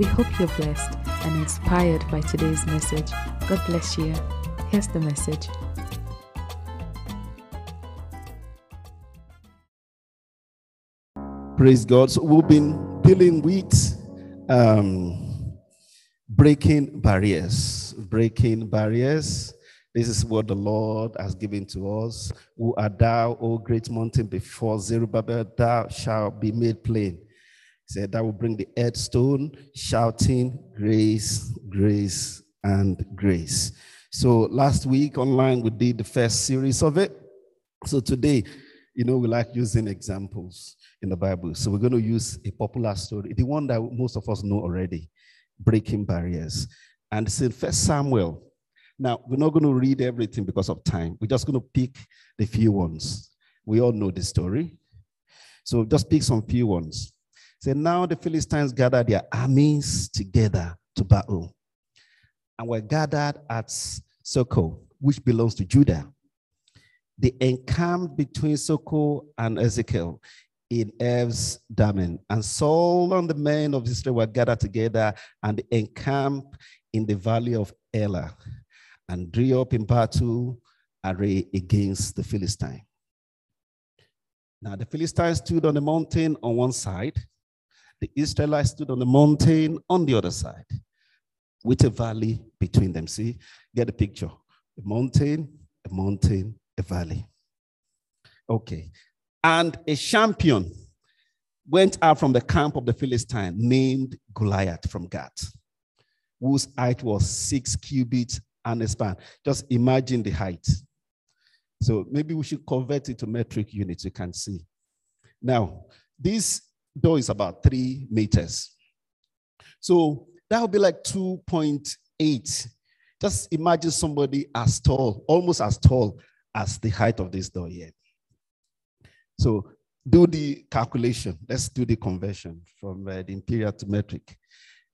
We hope you're blessed and inspired by today's message. God bless you. Here's the message. Praise God. So we've been dealing with um, breaking barriers. Breaking barriers. This is what the Lord has given to us. Who are thou, O great mountain, before Zerubbabel, thou shalt be made plain. Said that will bring the headstone, shouting, grace, grace, and grace. So last week online, we did the first series of it. So today, you know, we like using examples in the Bible. So we're going to use a popular story, the one that most of us know already, breaking barriers. And it's in First Samuel. Now, we're not going to read everything because of time. We're just going to pick the few ones. We all know the story. So just pick some few ones. Say, now the Philistines gathered their armies together to battle and were gathered at Socoh, which belongs to Judah. They encamped between Socoh and Azekah in Ephes Dammim. And Saul and the men of Israel were gathered together and they encamped in the valley of Elah and drew up in battle array against the Philistine. Now the Philistines stood on the mountain on one side, the Israelites stood on the mountain on the other side, with a valley between them. See, get the picture. A mountain, a mountain, a valley. Okay. And a champion went out from the camp of the Philistine named Goliath from Gath, whose height was six cubits and a span. Just imagine the height. So maybe we should convert it to metric units, you can see. Now, this door is about three meters. So that would be like 2.8. Just imagine somebody as tall, almost as tall as the height of this door here. So do the calculation. Let's do the conversion from uh, the imperial to metric.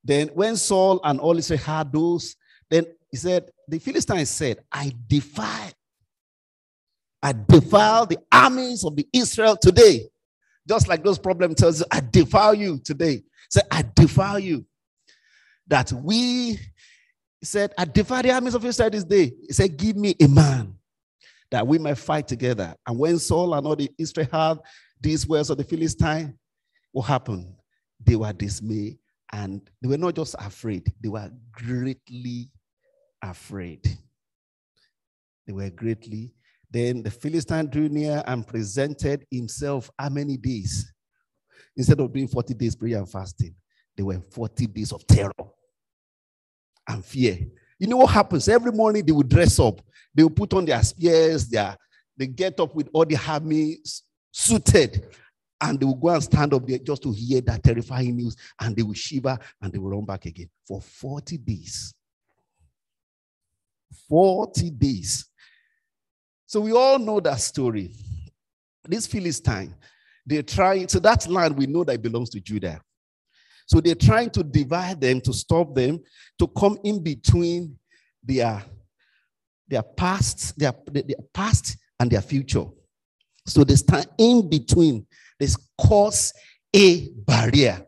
Then when Saul and all Israel had those, then he said, the Philistines said, I defy, I defile the armies of the Israel today. Just like those problem tells you, I defile you today. Say, I defile you. That we said, I defy the armies of Israel this day. He said, Give me a man that we may fight together. And when Saul and all the Israel had these words of the Philistine, what happened? They were dismayed and they were not just afraid, they were greatly afraid. They were greatly. Then the Philistine drew near and presented himself how many days? Instead of doing 40 days prayer and fasting, they were 40 days of terror and fear. You know what happens? Every morning they would dress up. They would put on their spears, their, they get up with all the army suited, and they will go and stand up there just to hear that terrifying news, and they will shiver and they will run back again for 40 days. 40 days. So we all know that story. This Philistine, they're trying, so that land we know that belongs to Judah. So they're trying to divide them, to stop them, to come in between their, their past, their, their past and their future. So they stand in between. This cause a barrier.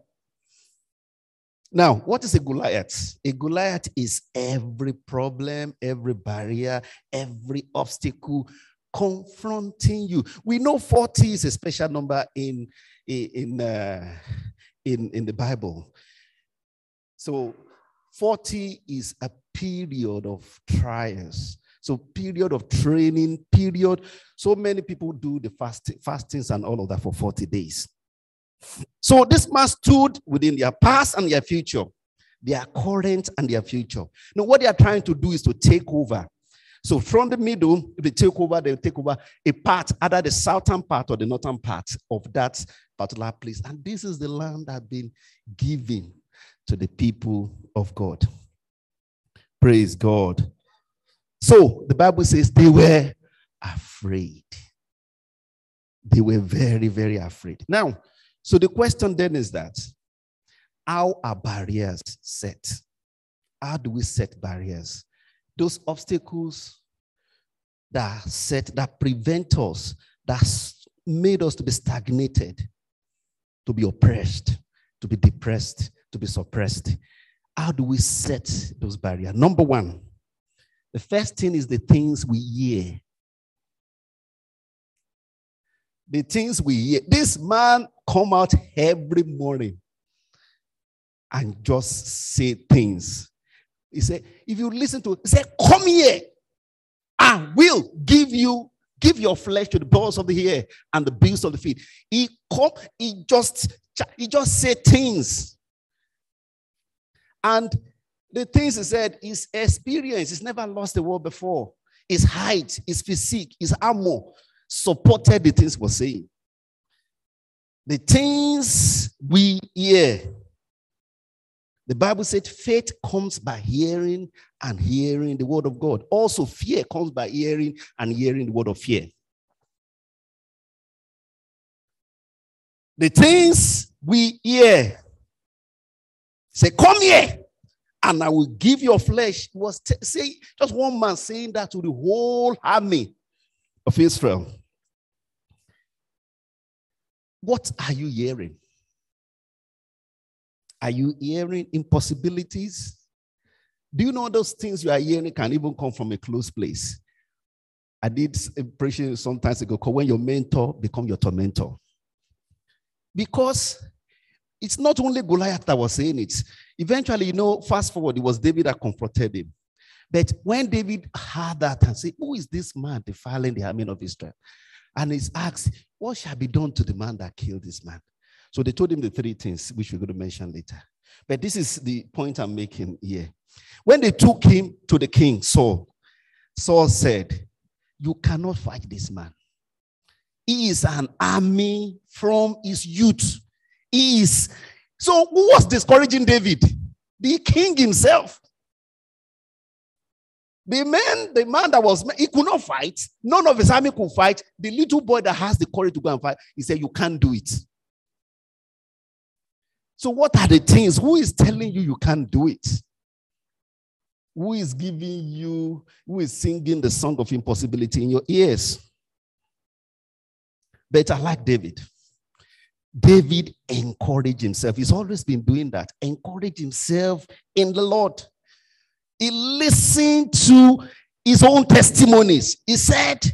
Now, what is a Goliath? A Goliath is every problem, every barrier, every obstacle confronting you. We know 40 is a special number in, in, uh, in, in the Bible. So 40 is a period of trials. So period of training, period. So many people do the fast, fastings and all of that for 40 days. So this man stood within their past and their future, their current and their future. Now, what they are trying to do is to take over. So from the middle, if they take over, they take over a part, either the southern part or the northern part of that particular place. And this is the land that has been given to the people of God. Praise God. So the Bible says they were afraid. They were very, very afraid. Now, so the question then is that how are barriers set? How do we set barriers? Those obstacles that set, that prevent us, that made us to be stagnated, to be oppressed, to be depressed, to be suppressed. How do we set those barriers? Number one, the first thing is the things we hear. The things we hear. This man come out every morning and just say things. He said, if you listen to he said, come here. I will give you, give your flesh to the birds of the air and the beasts of the field. He come, he just, he just said things. And the things he said, his experience, he's never lost the war before. His height, his physique, his armor supported the things we're saying. The things we hear. The Bible said faith comes by hearing and hearing the word of God. Also, fear comes by hearing and hearing the word of fear. The things we hear say, Come here and I will give your flesh. Was t- saying, just one man saying that to the whole army of Israel. What are you hearing? Are you hearing impossibilities? Do you know those things you are hearing can even come from a close place? I did a eh, preaching sometimes ago called when your mentor become your tormentor. Because it's not only Goliath that was saying it. Eventually, you know, fast forward, it was David that confronted him. But when David heard that and said, Who is this man defiling the army of Israel? And he's asked, What shall be done to the man that killed this man? So they told him the three things, which we're going to mention later. But this is the point I'm making here. When they took him to the king, Saul, Saul said, You cannot fight this man. He is an army from his youth He is. So, who was discouraging David? The king himself. The man, the man that was, he could not fight. None of his army could fight. The little boy that has the courage to go and fight, he said, You can't do it. So, what are the things? Who is telling you you can't do it? Who is giving you, who is singing the song of impossibility in your ears? Better like David. David encouraged himself. He's always been doing that. Encourage himself in the Lord. He listened to his own testimonies. He said,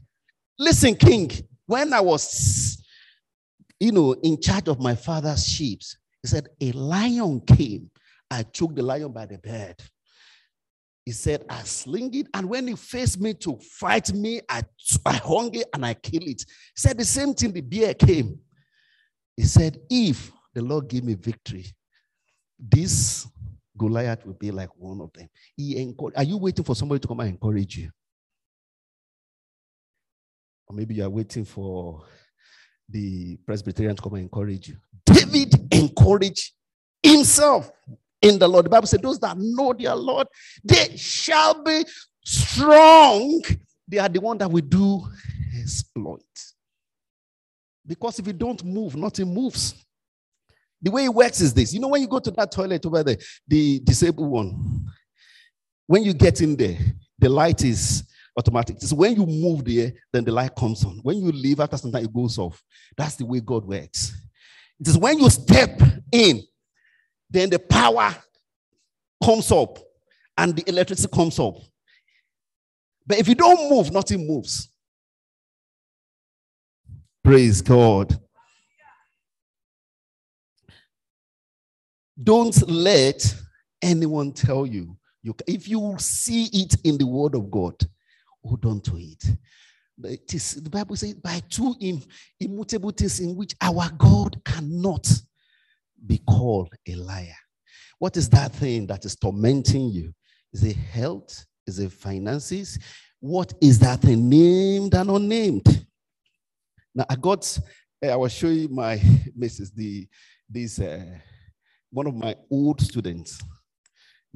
Listen, King, when I was, you know, in charge of my father's sheep, he said, A lion came. I took the lion by the beard. He said, I sling it, and when he faced me to fight me, I, I hung it and I kill it. He said the same thing, the bear came. He said, If the Lord give me victory, this Goliath will be like one of them. He encouraged. Are you waiting for somebody to come and encourage you? Or maybe you are waiting for the Presbyterian to come and encourage you. David encouraged himself in the Lord. The Bible said, Those that know their Lord, they shall be strong. They are the one that will do exploit. Because if you don't move, nothing moves. The way it works is this. You know, when you go to that toilet over there, the disabled one, when you get in there, the light is automatic. It's when you move there, then the light comes on. When you leave, after some time, it goes off. That's the way God works. It is when you step in, then the power comes up and the electricity comes up. But if you don't move, nothing moves. Praise God. Don't let anyone tell you. you. If you see it in the Word of God, hold on to it. It is, the Bible says, by two immutable things in which our God cannot be called a liar. What is that thing that is tormenting you? Is it health? Is it finances? What is that thing named and unnamed? Now I got, uh, I was showing my missus the this uh, one of my old students.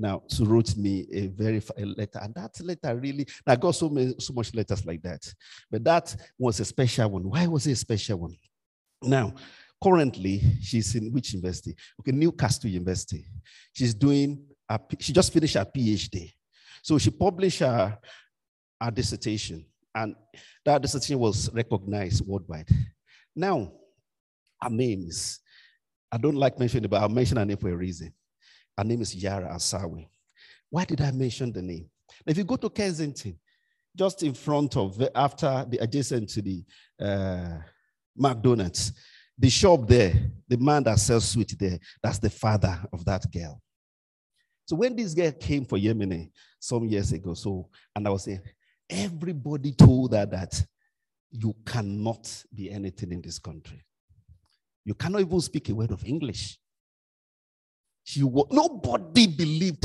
Now, she wrote me a very a letter, and that letter really, I got so many, so much letters like that, but that was a special one. Why was it a special one? Now, currently, she's in which university? Okay, Newcastle University. She's doing, a, she just finished her PhD. So she published her, her dissertation, and that dissertation was recognized worldwide. Now, her name is, I don't like mentioning it, but I'll mention her name for a reason. Her name is Yara Asawi. Why did I mention the name? If you go to Kensington, just in front of, after the adjacent to the uh, McDonald's, the shop there, the man that sells sweet there, that's the father of that girl. So when this girl came for Yemeni some years ago, so and I was saying, everybody told her that you cannot be anything in this country. You cannot even speak a word of English. She nobody believed.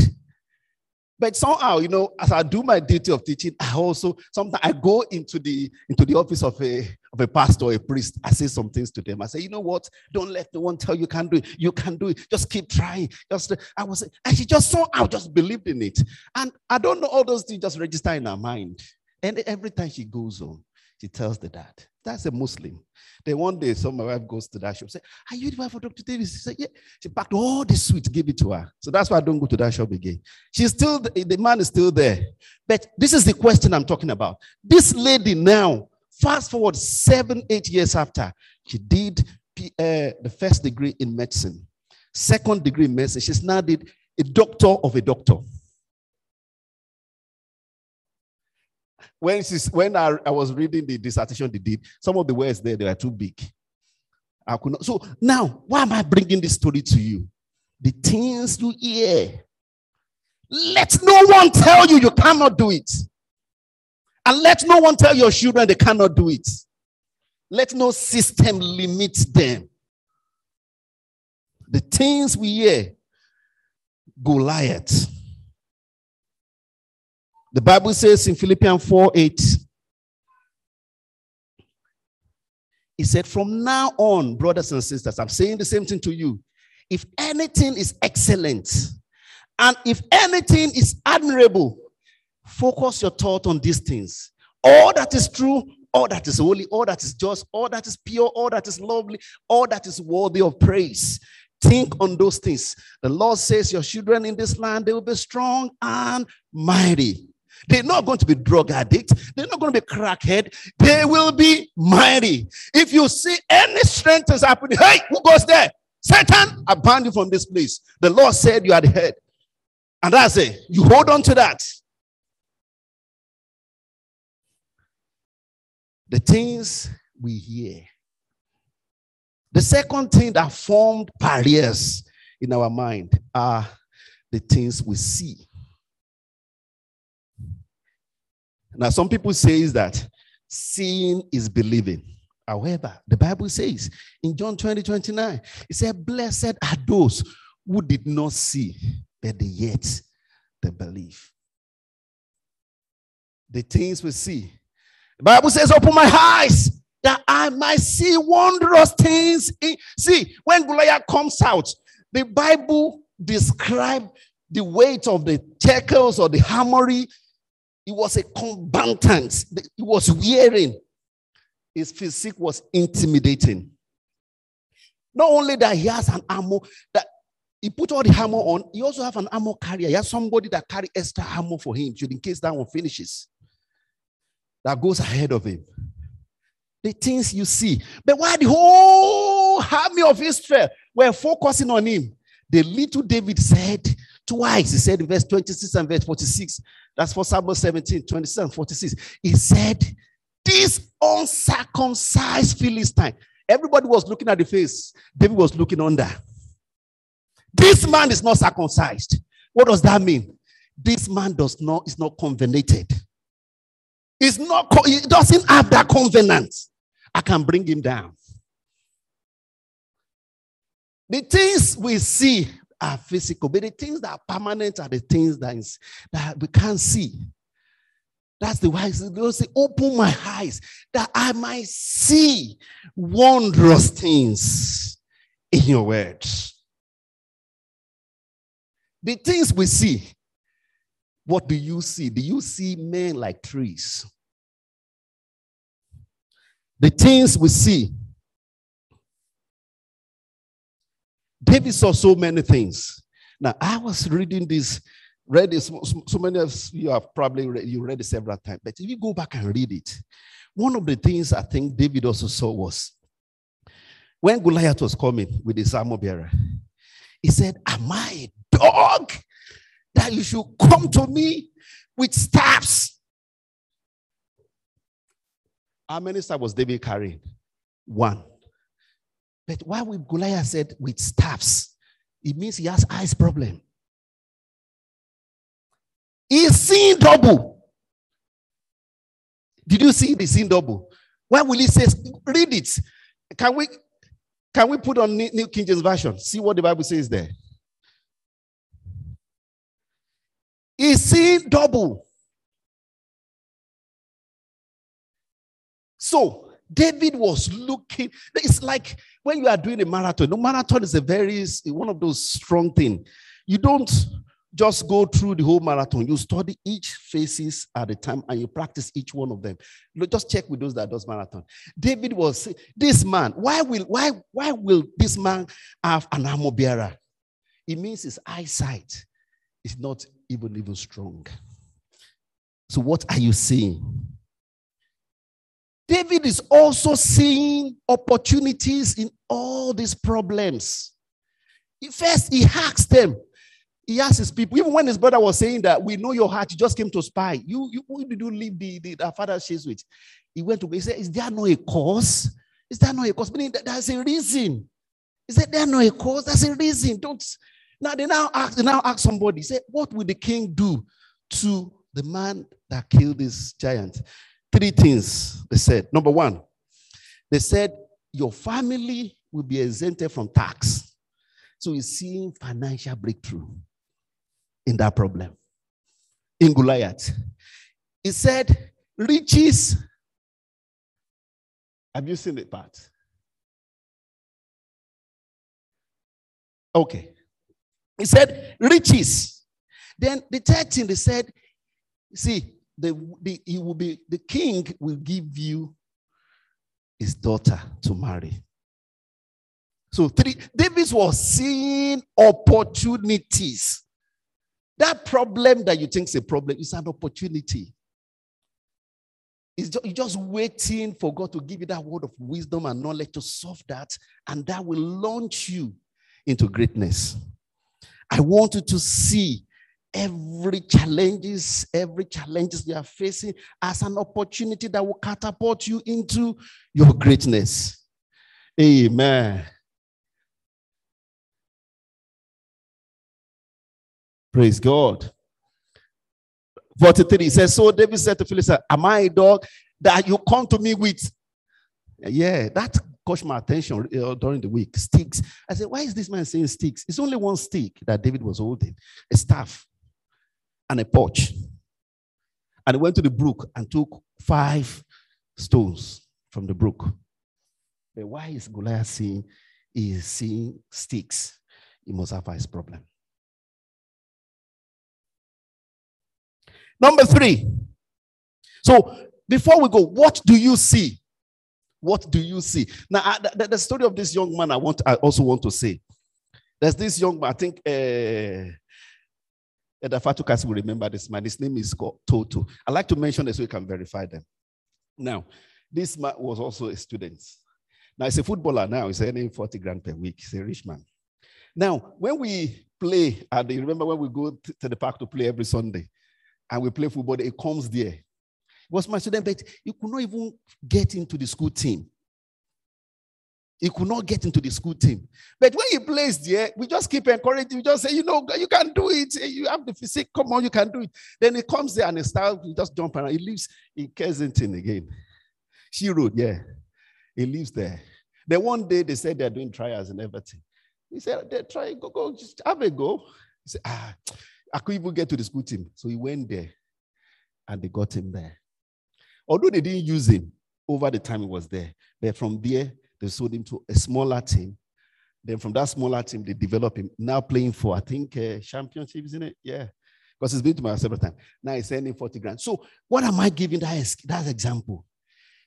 But somehow, you know, as I do my duty of teaching, I also sometimes I go into the into the office of a of a pastor or a priest. I say some things to them. I say, you know what? Don't let no one tell you can't do it. You can do it. Just keep trying. Just I was and she just somehow just believed in it. And I don't know all those things just register in her mind. And every time she goes on, she tells the dad, that's a Muslim. Then one day, some of my wife goes to that shop, say, Are you the wife of Dr. Davis? She said, Yeah. She packed all the sweets, give it to her. So that's why I don't go to that shop again. She's still, the man is still there. But this is the question I'm talking about. This lady now, fast forward seven, eight years after, she did uh, the first degree in medicine, second degree in medicine. She's now did a doctor of a doctor. When, when I, I was reading the dissertation they did, some of the words there, they were too big. I could not. So now, why am I bringing this story to you? The things you hear. Let no one tell you you cannot do it. And let no one tell your children they cannot do it. Let no system limit them. The things we hear, Goliath the Bible says in Philippians 4 8, he said, From now on, brothers and sisters, I'm saying the same thing to you. If anything is excellent and if anything is admirable, focus your thought on these things. All that is true, all that is holy, all that is just, all that is pure, all that is lovely, all that is worthy of praise. Think on those things. The Lord says, Your children in this land, they will be strong and mighty. They're not going to be drug addicts. They're not going to be crackhead. They will be mighty. If you see any strength is happening, hey, who goes there? Satan, I ban you from this place. The Lord said you are the head. And that's it. You hold on to that. The things we hear. The second thing that formed barriers in our mind are the things we see. Now, some people say is that seeing is believing. However, the Bible says in John 20, 29, it said, Blessed are those who did not see, but they yet they believe. The things we see. The Bible says, Open my eyes that I might see wondrous things. See, when Goliath comes out, the Bible describes the weight of the shekels or the hammery he was a combatant. He was wearing. His physique was intimidating. Not only that, he has an armor that he put all the armor on. He also have an armor carrier. He has somebody that carry extra armor for him, should in case that one finishes. That goes ahead of him. The things you see. But why the whole army of Israel were focusing on him? The little David said twice. He said in verse 26 and verse 46, that's for Psalm 17, 27, 46. He said, This uncircumcised Philistine. Everybody was looking at the face. David was looking under. This man is not circumcised. What does that mean? This man does not is not covenanted. He's not. He doesn't have that covenant. I can bring him down. The things we see are physical, but the things that are permanent are the things that, is, that we can't see. That's the why they say, open my eyes that I might see wondrous things in your words. The things we see, what do you see? Do you see men like trees? The things we see. David saw so many things. Now, I was reading this, read this, so many of you have probably read, you read it several times, but if you go back and read it, one of the things I think David also saw was when Goliath was coming with his armor bearer, he said, Am I a dog that you should come to me with staffs? How many staffs was David carrying? One. But why would Goliath said with staffs? It means he has eyes problem. He's seeing double. Did you see the scene double? Why will he say, read it? Can we can we put on New King James Version? See what the Bible says there. He's seeing double. So David was looking. It's like when you are doing a marathon. No marathon is a very one of those strong things. You don't just go through the whole marathon. You study each phases at a time and you practice each one of them. Just check with those that does marathon. David was this man. Why will why why will this man have an armor bearer? It means his eyesight is not even even strong. So what are you seeing? David is also seeing opportunities in all these problems. First, he asks them, he asks his people, even when his brother was saying that we know your heart, you just came to spy. You, you who did you leave the, the, the father's with? He went to he said, Is there no a cause? Is there no a cause? Meaning that there's a reason. Is there, there no a cause? There's a reason. Don't now they now ask, they now ask somebody, say, What will the king do to the man that killed this giant? Three things they said. Number one, they said, Your family will be exempted from tax. So he's seeing financial breakthrough in that problem. In Goliath, he said, riches. Have you seen the part? Okay. He said, riches. Then the third thing they said, see, the, the, he will be, the king will give you his daughter to marry. So three, David was seeing opportunities. That problem that you think is a problem is an opportunity. It's just, you're just waiting for God to give you that word of wisdom and knowledge to solve that, and that will launch you into greatness. I want you to see every challenges, every challenges you are facing as an opportunity that will catapult you into your greatness. Amen. Praise God. 43 says, So David said to Philip, Am I a dog that you come to me with? Yeah, that caught my attention uh, during the week. Sticks. I said, Why is this man saying sticks? It's only one stick that David was holding a staff and a porch. And he went to the brook and took five stones from the brook. But why is Goliath seeing? He is seeing sticks. He must have his problem. Number three. So before we go, what do you see? What do you see? Now, the, the, story of this young man, I want, I also want to say. There's this young man, I think uh, the Fatukasi will remember this man. His name is Toto. I like to mention this so we can verify them. Now, this man was also a student. Now, he's a footballer now. He's earning 40 grand per week. He's a rich man. Now, when we play, and you remember when we go to the park to play every Sunday, and we play football, it comes there. It was my student, but he could not even get into the school team. He could not get into the school team. But when he plays there, we just keep encouraging. We just say, you know, you can do it. You have the physique. Come on, you can do it. Then he comes there and he starts, he just jump around. He lives in Kensington again. She Road, yeah. He lives there. Then one day they said they're doing trials and everything. He said, they're trying, go, go, just have a go. He said, ah, I couldn't even get to the school team. So he went there and they got him there. Although they didn't use him over the time he was there, but from there, they sold him to a smaller team Then from that smaller team, they develop him. Now playing for, I think, uh, championship, isn't it? Yeah. Because he's been to my several times. Now he's earning 40 grand. So what am I giving that, that example?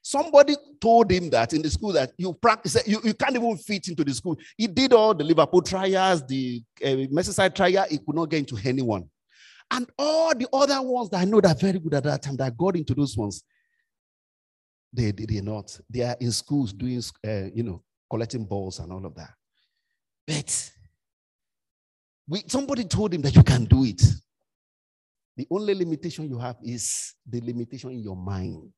Somebody told him that in the school that you practice, you, you can't even fit into the school. He did all the Liverpool trials, the uh, Merseyside trial, he could not get into anyone. And all the other ones that I know that are very good at that time that got into those ones, they, they, they're not. They are in schools doing, uh, you know, collecting balls and all of that. But we, somebody told him that you can do it. The only limitation you have is the limitation in your mind.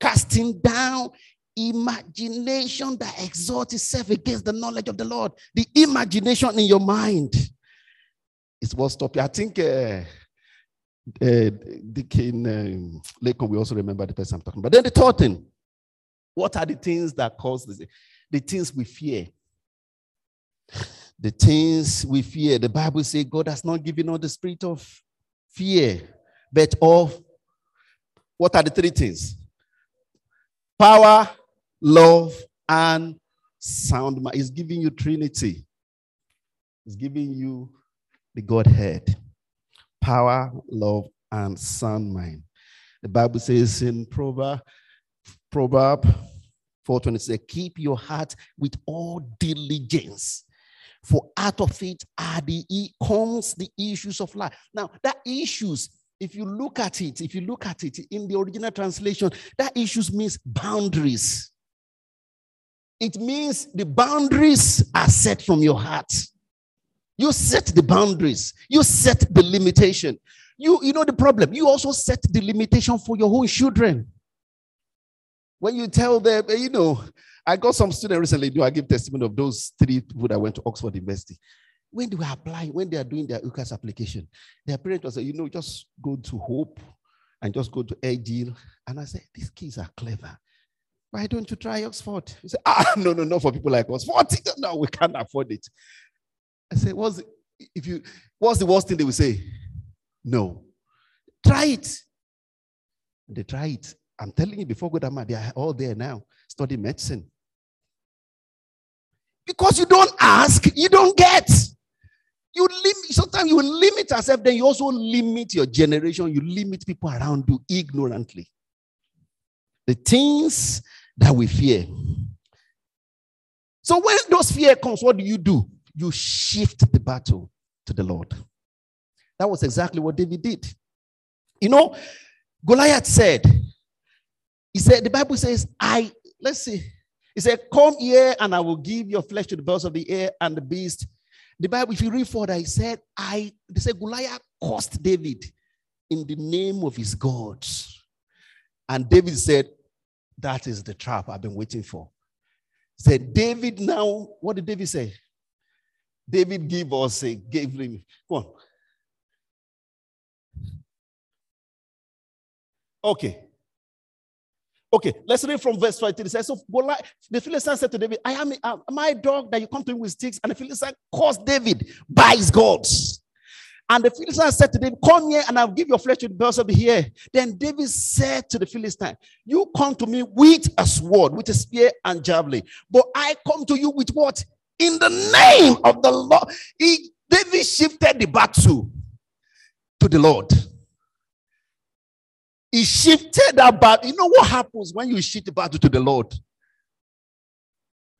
Casting down imagination that exalts itself against the knowledge of the Lord. The imagination in your mind is what stops you. I think uh, uh, Deacon um, we also remember the person I'm talking about. Then the third thing, what are the things that cause this? The things we fear. The things we fear. The Bible says God has not given us the spirit of fear, but of what are the three things? Power, love, and sound mind. He's giving you Trinity. He's giving you the Godhead. Power, love, and sound mind. The Bible says in Proverb, Proverb 426, keep your heart with all diligence. For out of it are the comes the issues of life. Now, that issues, if you look at it, if you look at it in the original translation, that issues means boundaries. It means the boundaries are set from your heart. You set the boundaries, you set the limitation. You, you know the problem. You also set the limitation for your own children. When you tell them, you know, I got some students recently, do I give testimony of those three people that went to Oxford University. When they were applying, when they are doing their UCAS application, their parents was, you know, just go to Hope and just go to Edge Hill. And I said, these kids are clever. Why don't you try Oxford? You say, ah, no, no, no, for people like us. 40, no, we can't afford it. I said, what's the, if you what's the worst thing they will say? No. Try it. They try it. I'm telling you, before Godama, they are all there now, studying medicine. Because you don't ask, you don't get. You limit, sometimes you limit yourself, then you also limit your generation, you limit people around you ignorantly. The things that we fear. So when those fear comes, what do you do? You shift the battle to the Lord. That was exactly what David did. You know, Goliath said, he said, the Bible says, I, let's see, he said, Come here and I will give your flesh to the birds of the air and the beast. The Bible, if you read further, he said, I, they said, Goliath cursed David in the name of his gods. And David said, That is the trap I've been waiting for. Said David now, what did David say? David gave us a gave him. Go on. Okay. Okay, let's read from verse 20. It says, So the Philistine said to David, I am, uh, my dog that you come to him with sticks. And the Philistine caused David by his gods. And the Philistine said to David, Come here and I'll give your flesh to the birds of air. Then David said to the Philistine, You come to me with a sword, with a spear and javelin. But I come to you with what? In the name of the Lord. He, David shifted the battle to the Lord. He shifted that battle. You know what happens when you shift the battle to the Lord?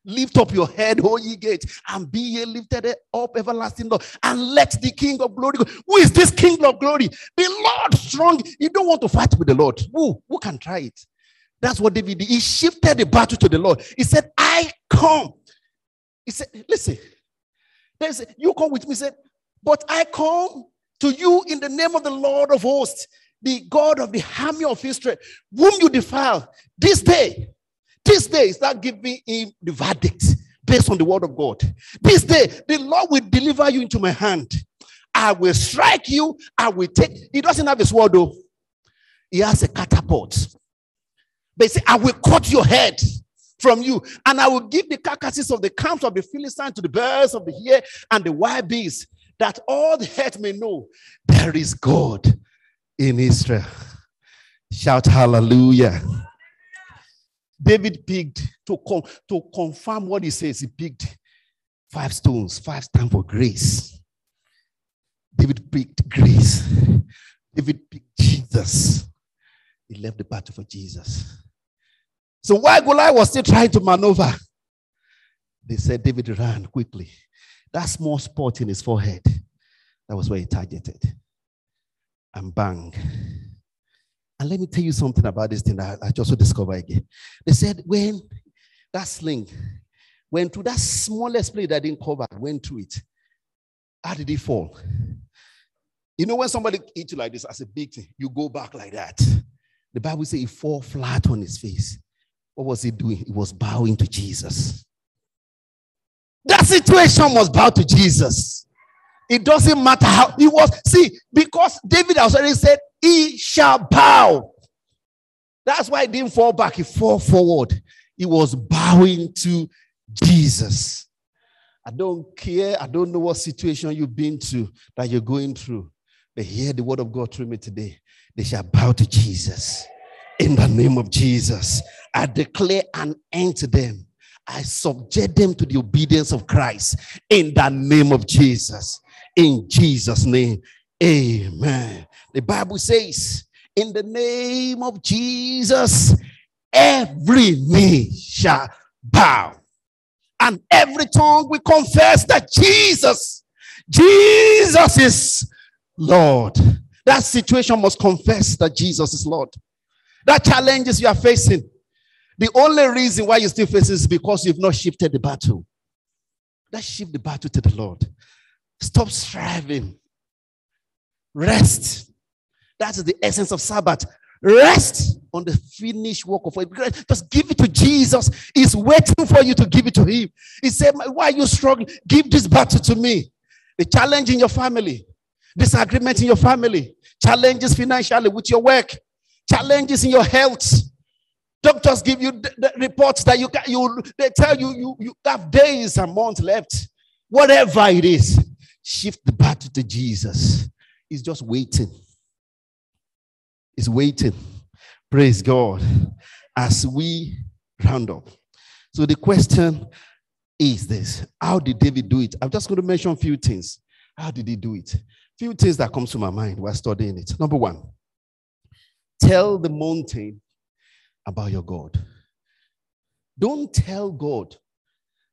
Lift up your head, O ye gates, and be ye lifted up, everlasting Lord, and let the King of glory go. Who is this King of glory? The Lord strong. You don't want to fight with the Lord. Who? Who can try it? That's what David did. He shifted the battle to the Lord. He said, I come he said, Listen, there's you come with me. He said, But I come to you in the name of the Lord of hosts, the God of the army of Israel, whom you defile this day. This day is not giving him the verdict based on the word of God. This day, the Lord will deliver you into my hand. I will strike you. I will take. He doesn't have a sword though. He has a catapult. He said, I will cut your head from you. And I will give the carcasses of the camps of the Philistines to the birds of the air and the wild beasts, that all the earth may know there is God in Israel. Shout hallelujah. David picked to, con- to confirm what he says, he picked five stones, five stand for grace. David picked grace. David picked Jesus. He left the battle for Jesus. So while Goliath was still trying to maneuver, they said David ran quickly. That small spot in his forehead, that was where he targeted. And bang. And let me tell you something about this thing that I just discovered again. They said when that sling went through that smallest place that didn't cover, went through it, how did he fall? You know, when somebody hit you like this as a big thing, you go back like that. The Bible says he fall flat on his face. What was he doing? He was bowing to Jesus. That situation was bow to Jesus. It doesn't matter how he was. See, because David has already said, He shall bow. That's why he didn't fall back, he fall forward. He was bowing to Jesus. I don't care. I don't know what situation you've been to that you're going through. But hear the word of God through me today. They shall bow to Jesus. In the name of Jesus, I declare an end to them. I subject them to the obedience of Christ. In the name of Jesus. In Jesus' name. Amen. The Bible says, in the name of Jesus, every knee shall bow, and every tongue will confess that Jesus, Jesus is Lord. That situation must confess that Jesus is Lord. That challenges you are facing. The only reason why you still face is because you've not shifted the battle. Let's shift the battle to the Lord. Stop striving. Rest. That is the essence of Sabbath. Rest on the finished work of it. Just give it to Jesus. He's waiting for you to give it to him. He said, Why are you struggling? Give this battle to me. The challenge in your family, disagreement in your family, challenges financially with your work, challenges in your health. Doctors give you reports that you you they tell you, you you have days and months left. Whatever it is, shift the battle to Jesus. He's just waiting. He's waiting. Praise God. As we round up. So the question is this How did David do it? I'm just going to mention a few things. How did he do it? Few things that comes to my mind while studying it. Number one, tell the mountain about your God. Don't tell God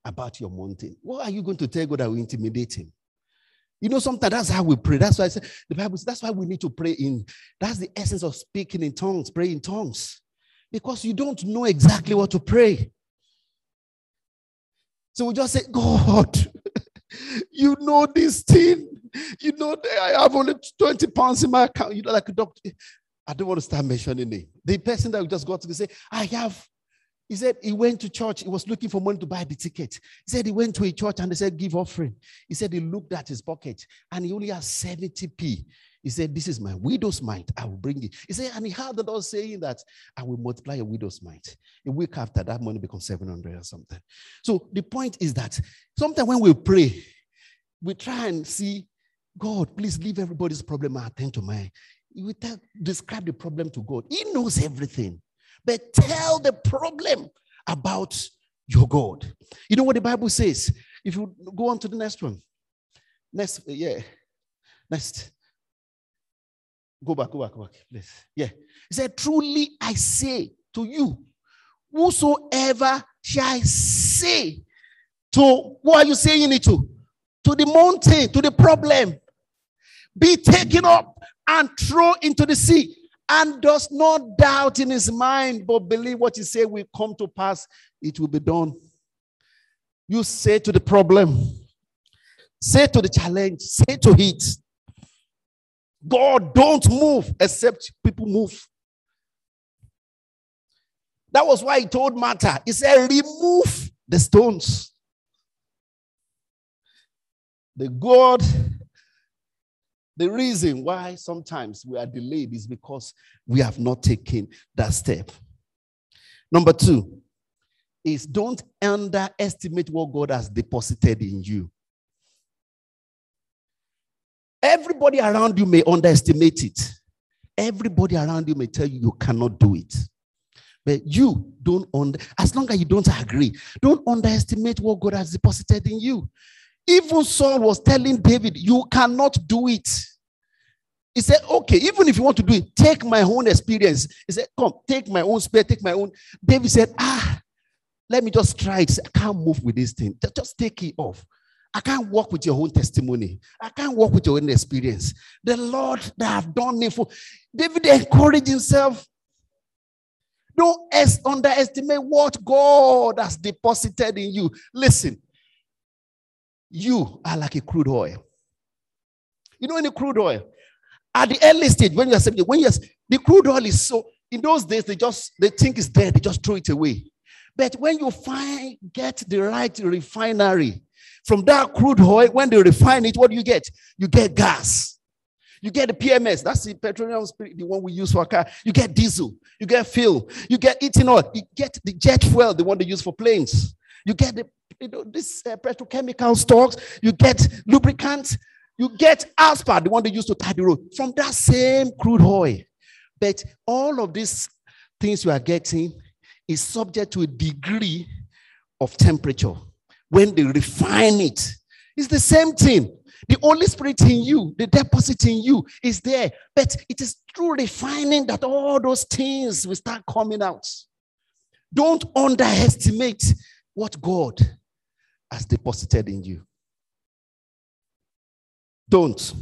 about your mountain. What are you going to tell God that will intimidate him? You know, sometimes that's how we pray. That's why I say the Bible. Says that's why we need to pray in. That's the essence of speaking in tongues, pray in tongues, because you don't know exactly what to pray. So we just say, God, you know this thing. You know, I have only 20 pounds in my account. You know, like a doctor. I don't want to start mentioning name. The person that we just got to say, I have. He said he went to church. He was looking for money to buy the ticket. He said he went to a church and they said, give offering. He said he looked at his pocket and he only has 70p. He said, This is my widow's mite. I will bring it. He said, and he heard the Lord saying that I will multiply your widow's mite. A week after that money becomes 700 or something. So the point is that sometimes when we pray, we try and see, God, please leave everybody's problem and attend to mine. We tell, describe the problem to God. He knows everything. But tell the problem about your God. You know what the Bible says? If you go on to the next one. Next, yeah. Next. Go back, go back, go back, please. Yeah. He said, Truly I say to you, whosoever shall say to, what are you saying it to? To the mountain, to the problem, be taken up and throw into the sea, and does not doubt in his mind, but believe what he say will come to pass, it will be done. You say to the problem, say to the challenge, say to it, God don't move except people move. That was why he told Martha, he said, remove the stones. The God, the reason why sometimes we are delayed is because we have not taken that step. Number two is don't underestimate what God has deposited in you. Everybody around you may underestimate it. Everybody around you may tell you you cannot do it. But you don't under, as long as you don't agree, don't underestimate what God has deposited in you. Even Saul was telling David, You cannot do it. He said, Okay, even if you want to do it, take my own experience. He said, Come, take my own spirit, take my own. David said, Ah, let me just try it. I can't move with this thing. Just take it off. I can't walk with your own testimony. I can't walk with your own experience. The Lord that have done me for. David encouraged himself. Don't underestimate what God has deposited in you. Listen, you are like a crude oil. You know, in the crude oil, at the early stage, when you're when you're the crude oil is so in those days, they just they think it's dead, they just throw it away. But when you find get the right refinery from that crude oil, when they refine it, what do you get? You get gas. You get the PMS, that's the petroleum spirit, the one we use for a car. You get diesel, you get fuel, you get ethanol, you get the jet fuel, the one they use for planes. You get the you know, this uh, petrochemical stocks, you get lubricants, you get asphalt, the one they use to tie the road, from that same crude oil. But all of these things you are getting is subject to a degree of temperature. When they refine it, it's the same thing. The Holy Spirit in you, the deposit in you is there. But it is through refining that all those things will start coming out. Don't underestimate what God has deposited in you. Don't.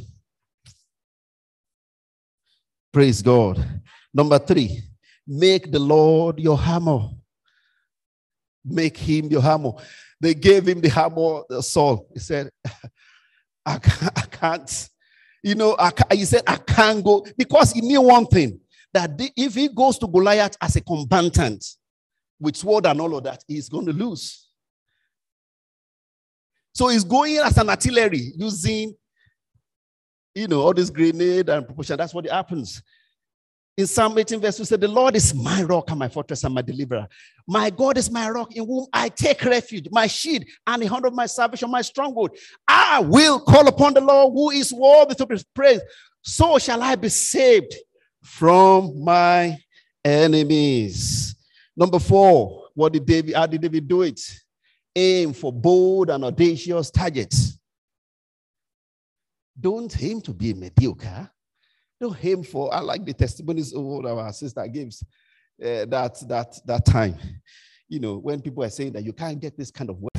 Praise God. Number three, Make the Lord your hammer. Make him your hammer. They gave him the hammer, the Saul. He said, I can't, I can't. You know, I he said, I can't go because he knew one thing that if he goes to Goliath as a combatant with sword and all of that, he's going to lose. So he's going as an artillery using, you know, all this grenade and proportion. That's what happens. In Psalm 18, verse 2 said, The Lord is my rock and my fortress and my deliverer. My God is my rock in whom I take refuge, my shield and the horn of my salvation, my stronghold. I will call upon the Lord who is worthy to be praised. So shall I be saved from my enemies. Number four, what did David, how did David do it? Aim for bold and audacious targets. Don't aim to be mediocre don't aim for. I like the testimonies of our sister gives uh, that that that time. You know, when people are saying that you can't get this kind of wealth